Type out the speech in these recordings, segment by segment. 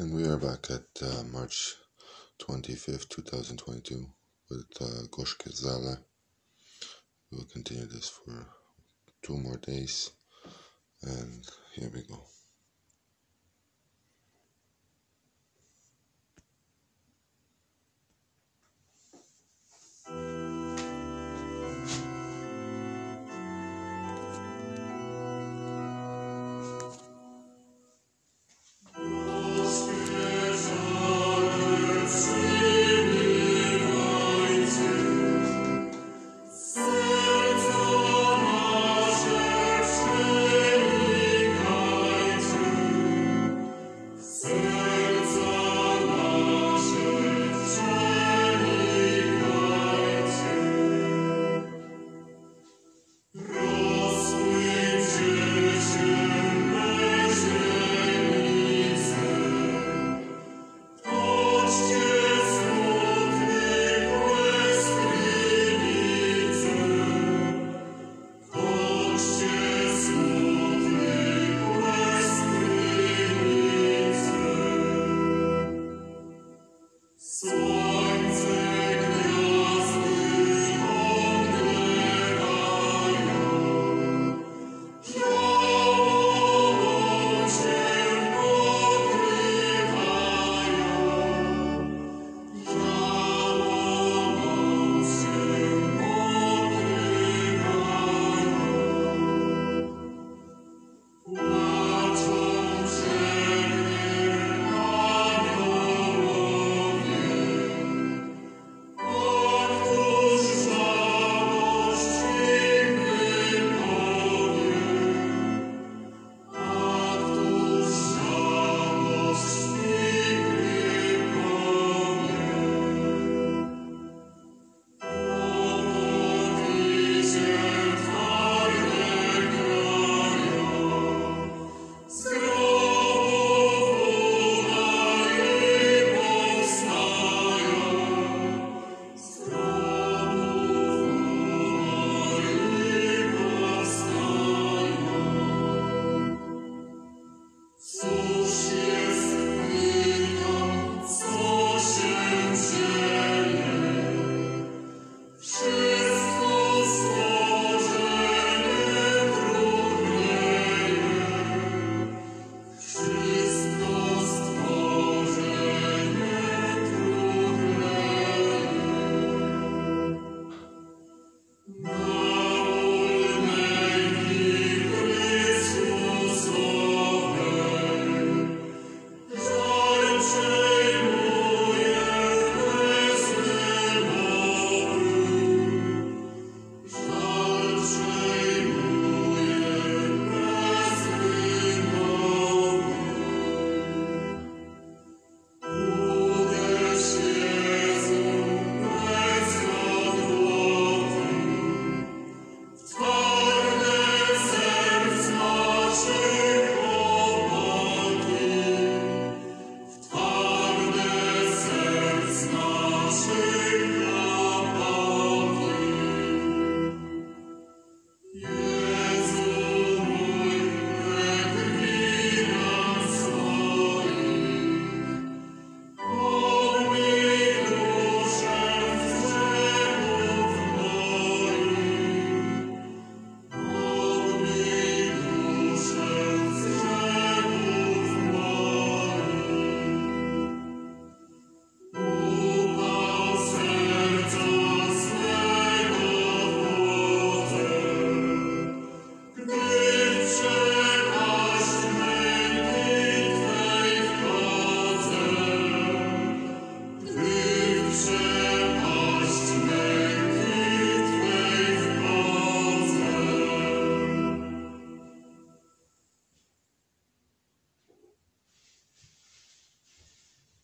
And we are back at uh, March 25th, 2022 with uh, Zale. We'll continue this for two more days. And here we go.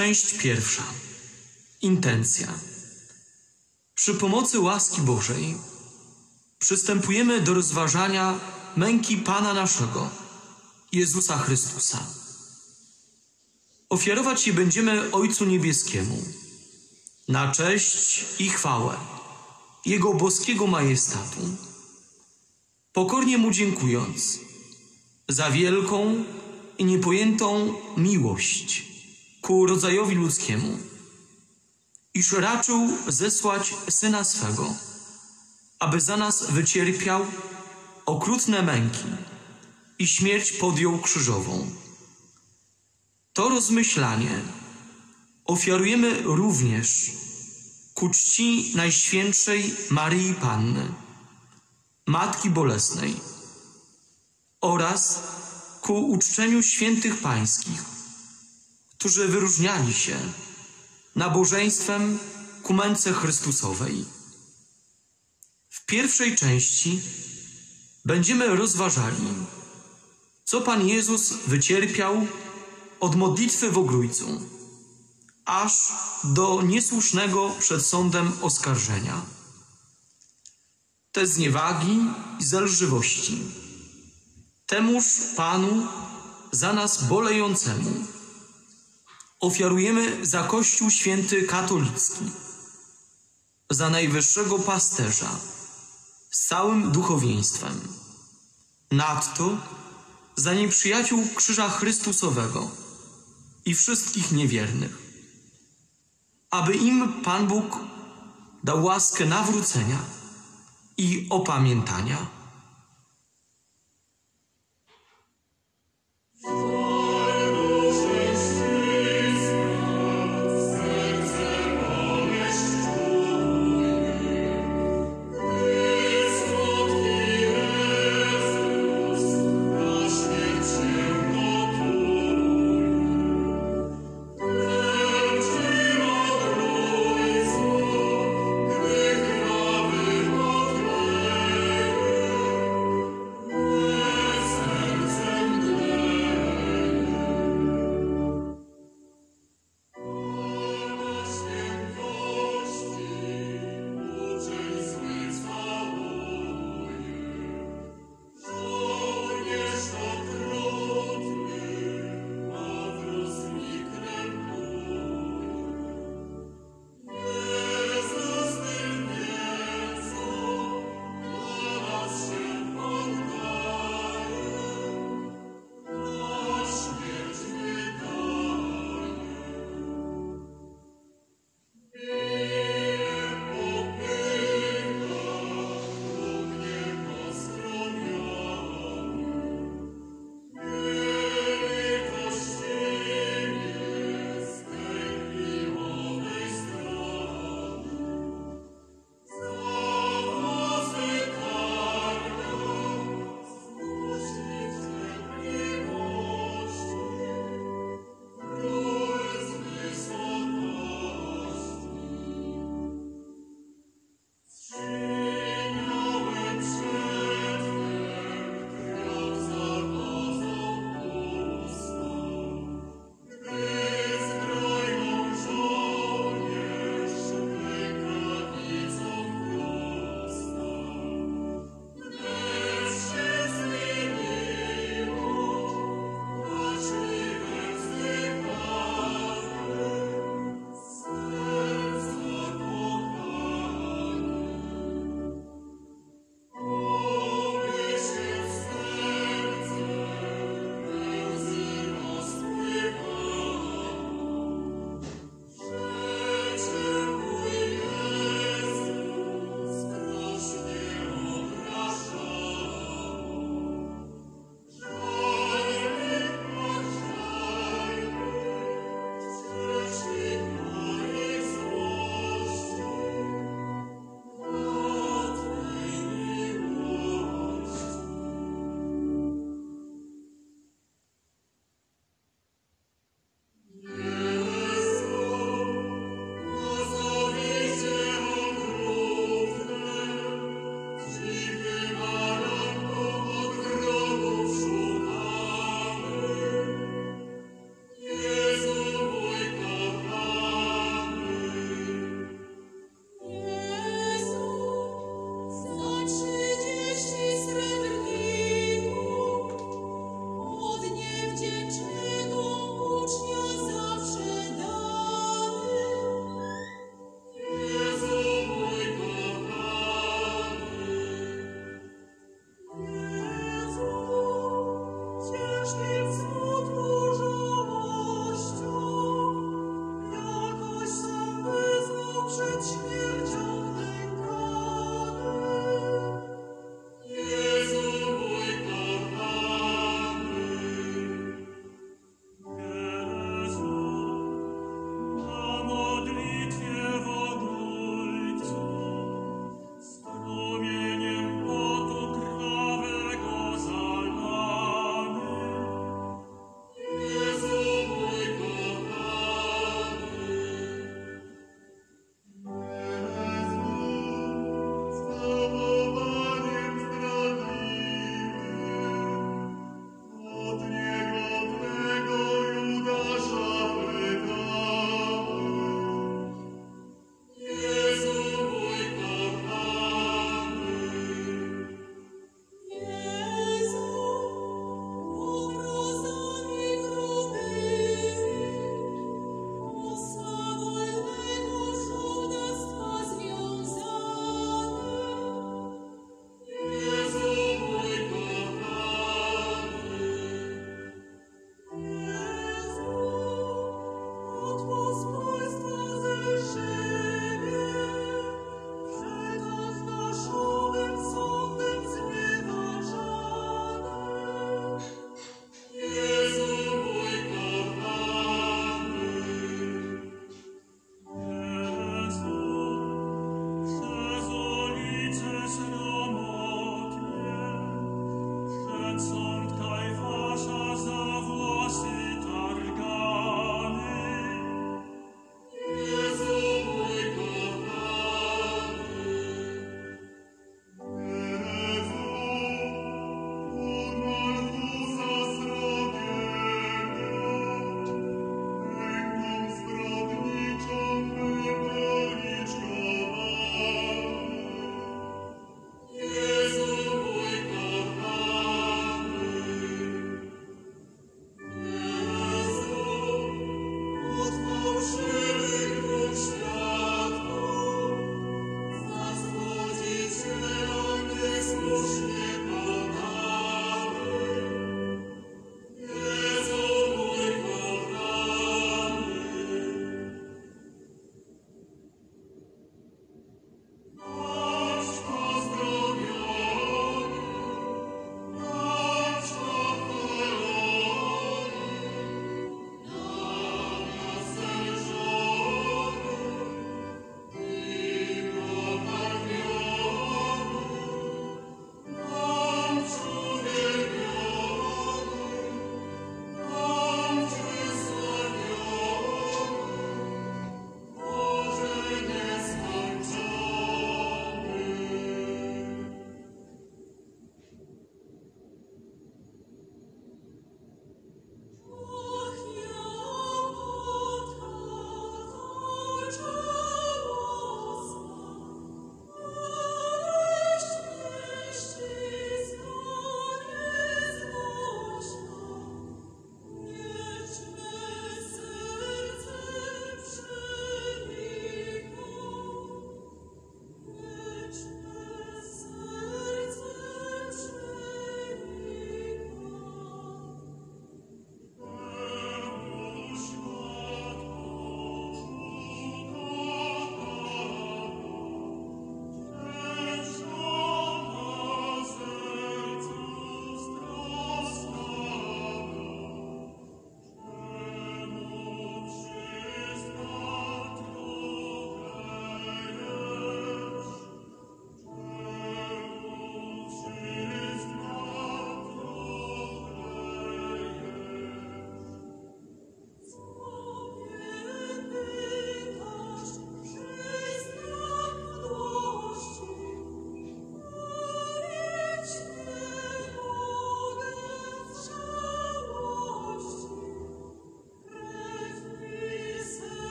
Część pierwsza. Intencja. Przy pomocy łaski Bożej przystępujemy do rozważania męki Pana naszego, Jezusa Chrystusa. Ofiarować je będziemy Ojcu Niebieskiemu na cześć i chwałę Jego boskiego majestatu, pokornie Mu dziękując za wielką i niepojętą miłość ku rodzajowi ludzkiemu, iż raczył zesłać Syna swego, aby za nas wycierpiał okrutne męki i śmierć podjął krzyżową. To rozmyślanie ofiarujemy również ku czci Najświętszej Maryi Panny, Matki Bolesnej oraz ku uczczeniu świętych pańskich, którzy wyróżniali się nabożeństwem ku męce Chrystusowej. W pierwszej części będziemy rozważali, co Pan Jezus wycierpiał od modlitwy w ogrójcu, aż do niesłusznego przed sądem oskarżenia. Te zniewagi i zelżywości. Temuż Panu, za nas bolejącemu, ofiarujemy za Kościół Święty Katolicki, za najwyższego pasterza, z całym duchowieństwem. Nadto za nieprzyjaciół Krzyża Chrystusowego i wszystkich niewiernych, aby im Pan Bóg dał łaskę nawrócenia i opamiętania.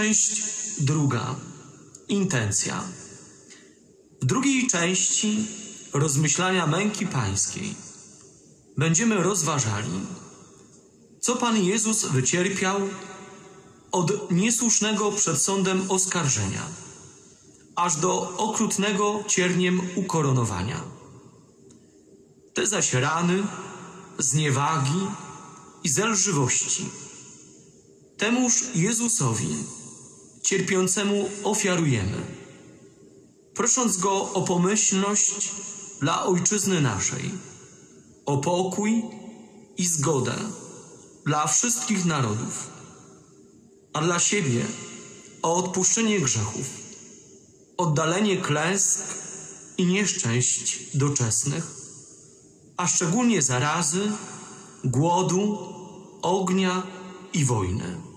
Część druga. Intencja. W drugiej części rozmyślania męki pańskiej będziemy rozważali, co Pan Jezus wycierpiał od niesłusznego przed sądem oskarżenia, aż do okrutnego cierniem ukoronowania. Te zaś rany, zniewagi i zelżywości temuż Jezusowi, cierpiącemu ofiarujemy, prosząc Go o pomyślność dla Ojczyzny naszej, o pokój i zgodę dla wszystkich narodów, a dla siebie o odpuszczenie grzechów, oddalenie klęsk i nieszczęść doczesnych, a szczególnie zarazy, głodu, ognia i wojny.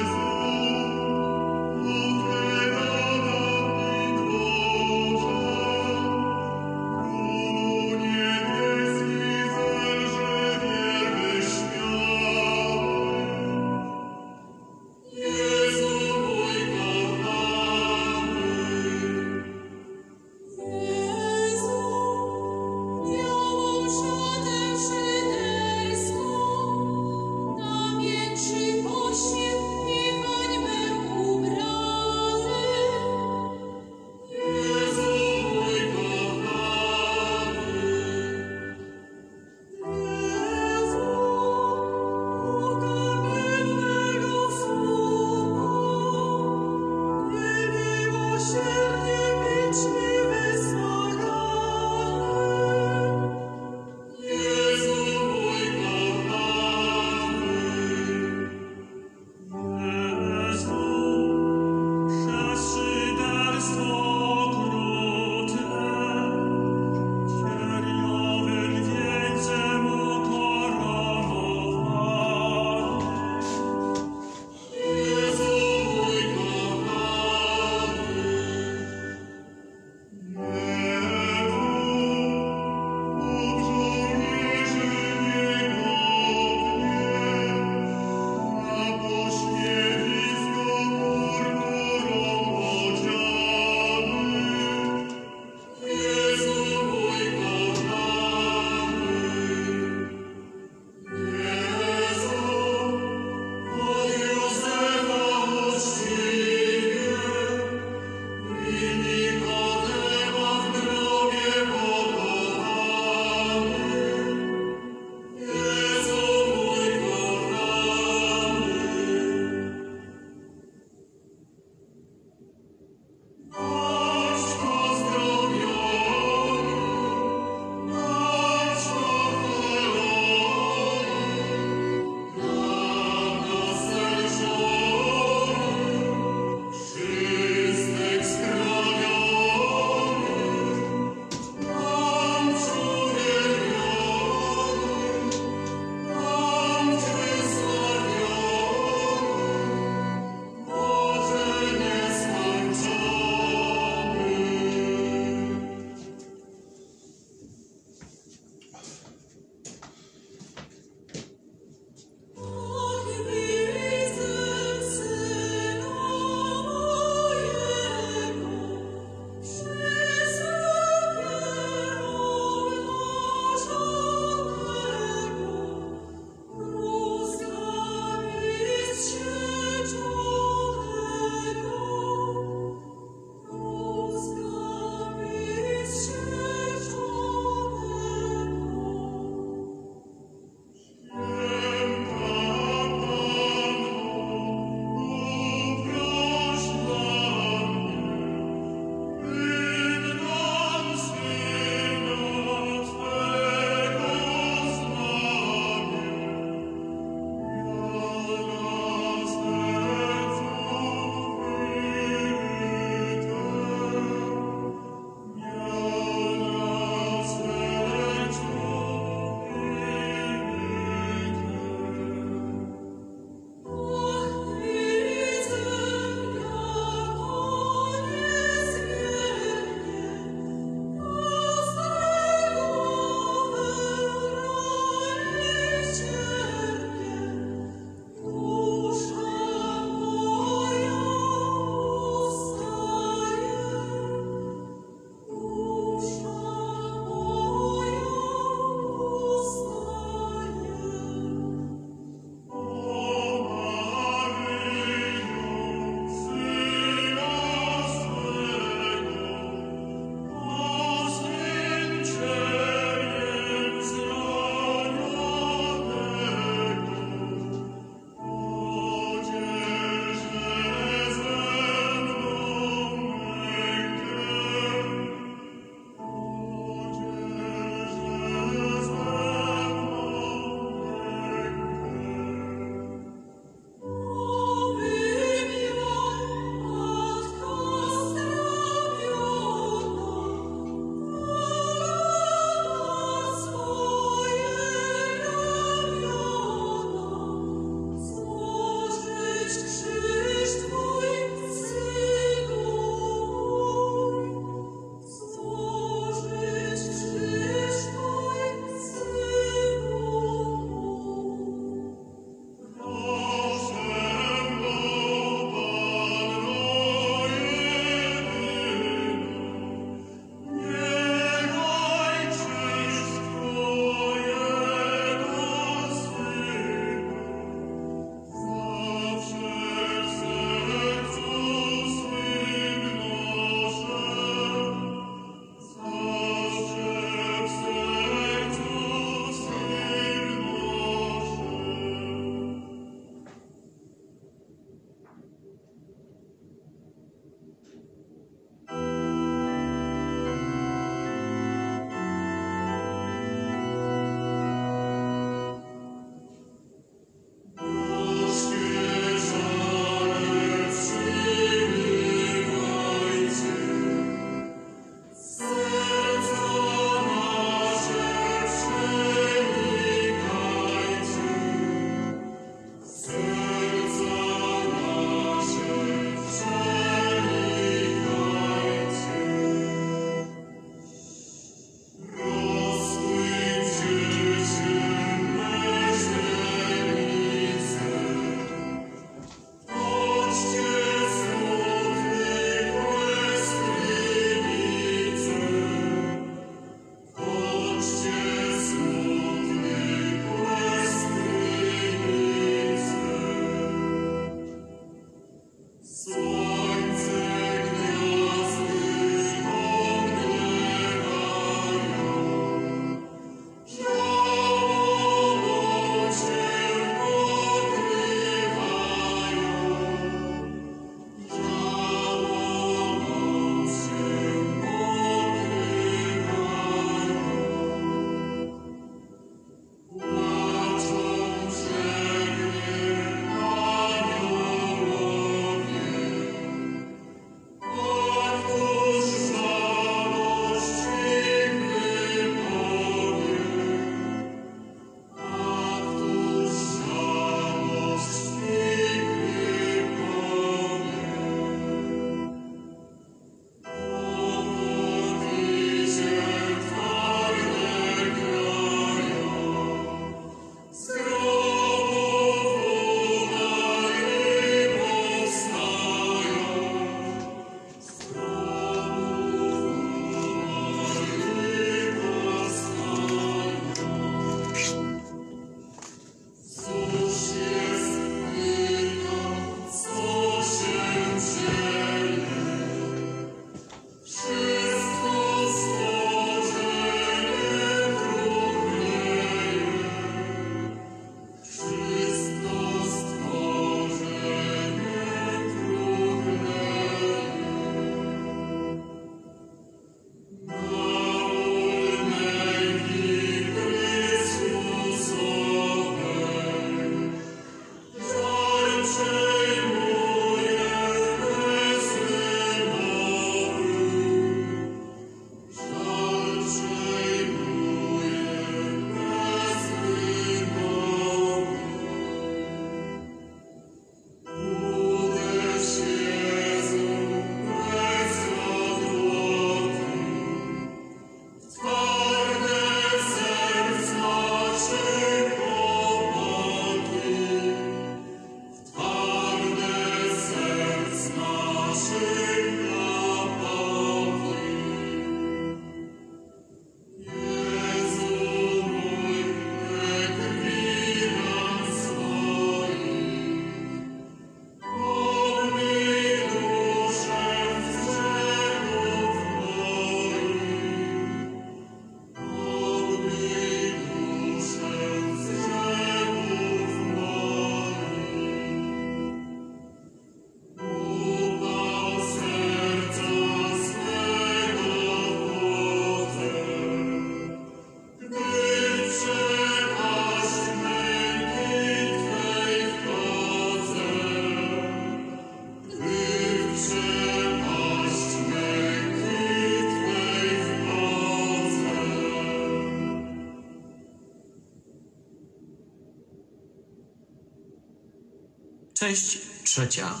Część trzecia.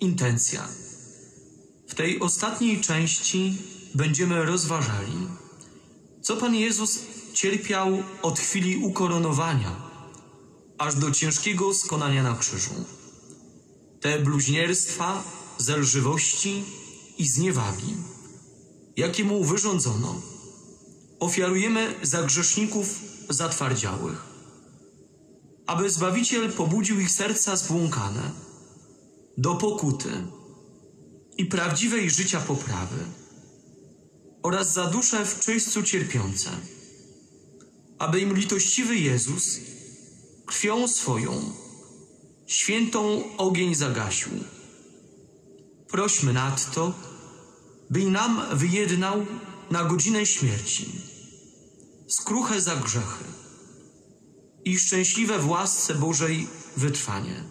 Intencja. W tej ostatniej części będziemy rozważali, co Pan Jezus cierpiał od chwili ukoronowania, aż do ciężkiego skonania na krzyżu. Te bluźnierstwa, zelżywości i zniewagi, jakie mu wyrządzono, ofiarujemy za grzeszników zatwardziałych, aby Zbawiciel pobudził ich serca zbłąkane do pokuty i prawdziwej życia poprawy oraz za dusze w czyśćcu cierpiące, aby im litościwy Jezus krwią swoją świętą ogień zagasił. Prośmy nadto, by nam wyjednał na godzinę śmierci skruchę za grzechy i szczęśliwe w łasce Bożej wytrwanie.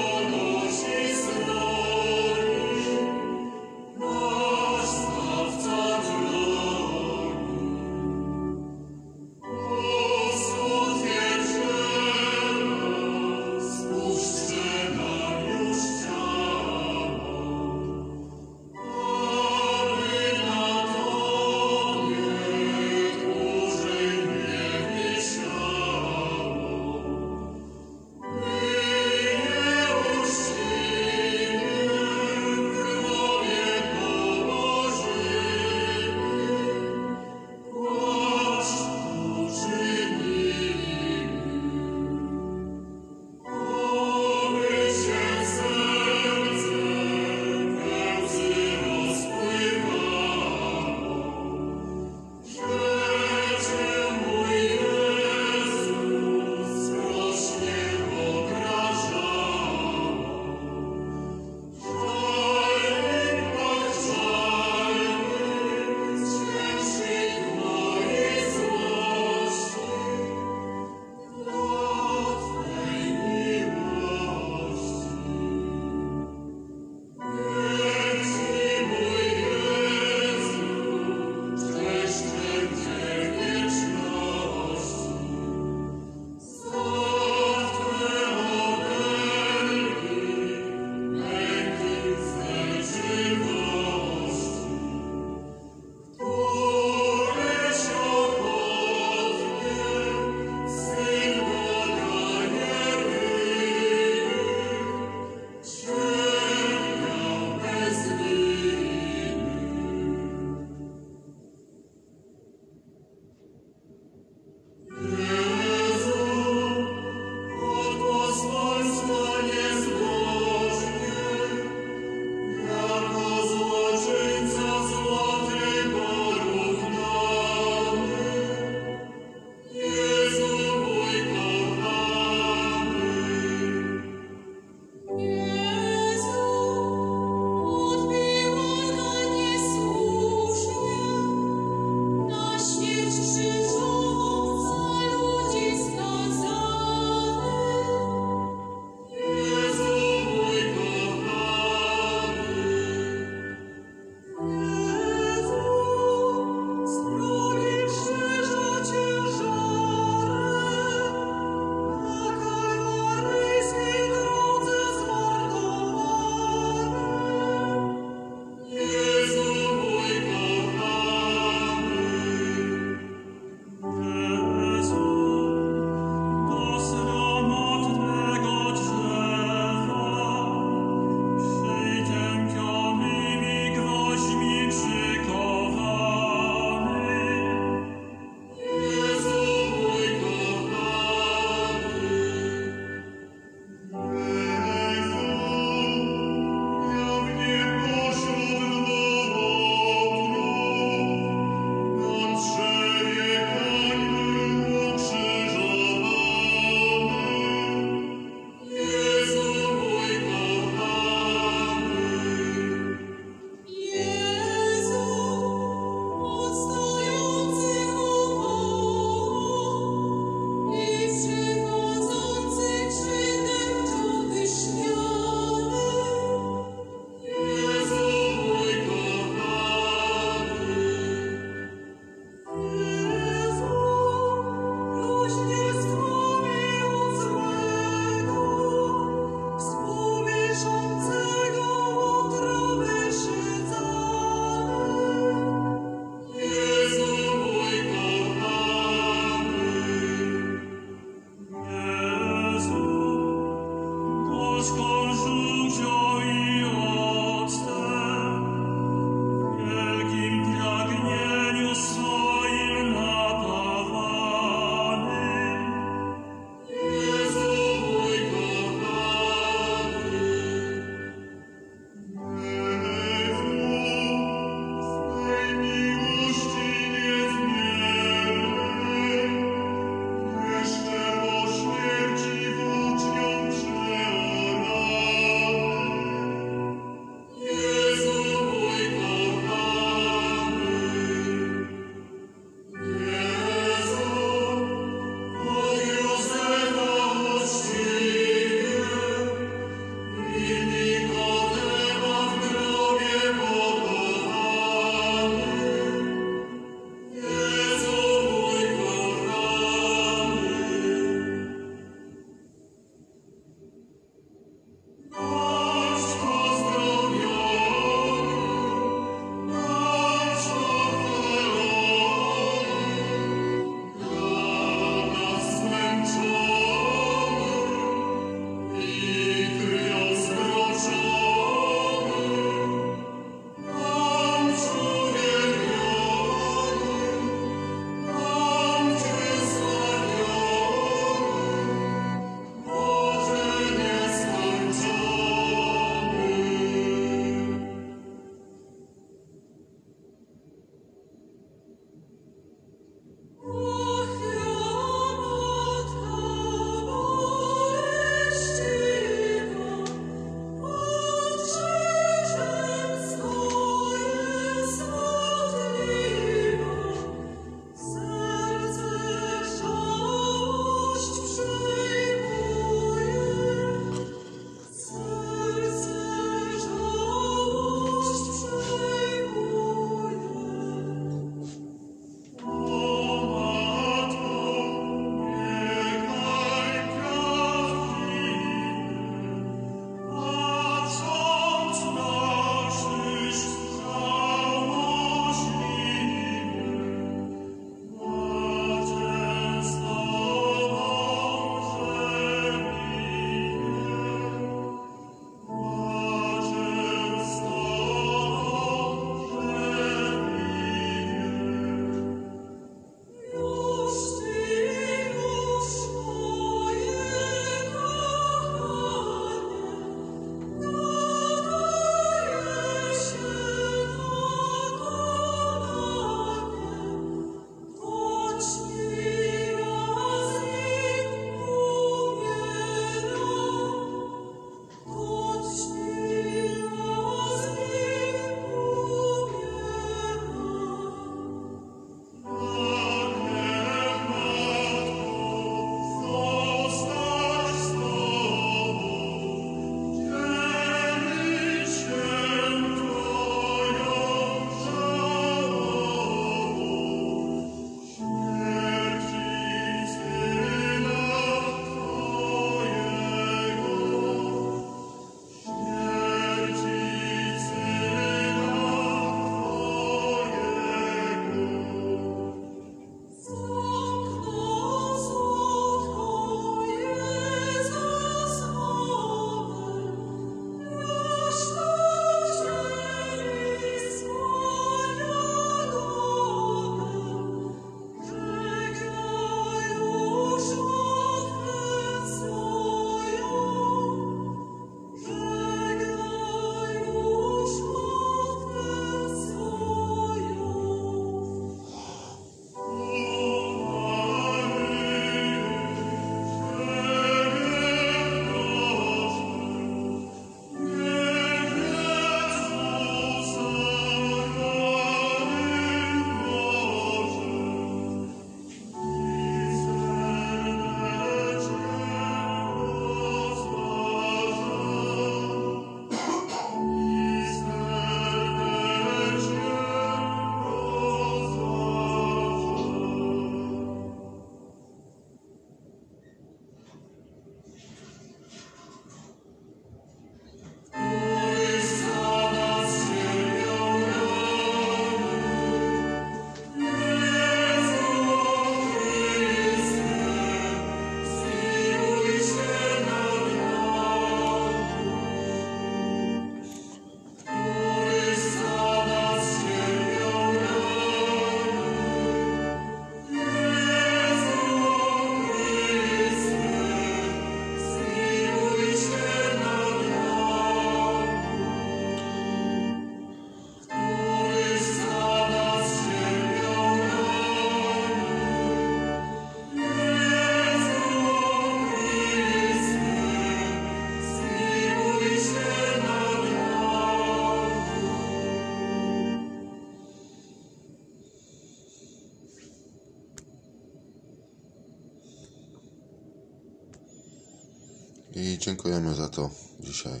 Dziękujemy za to dzisiaj.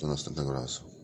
Do następnego razu.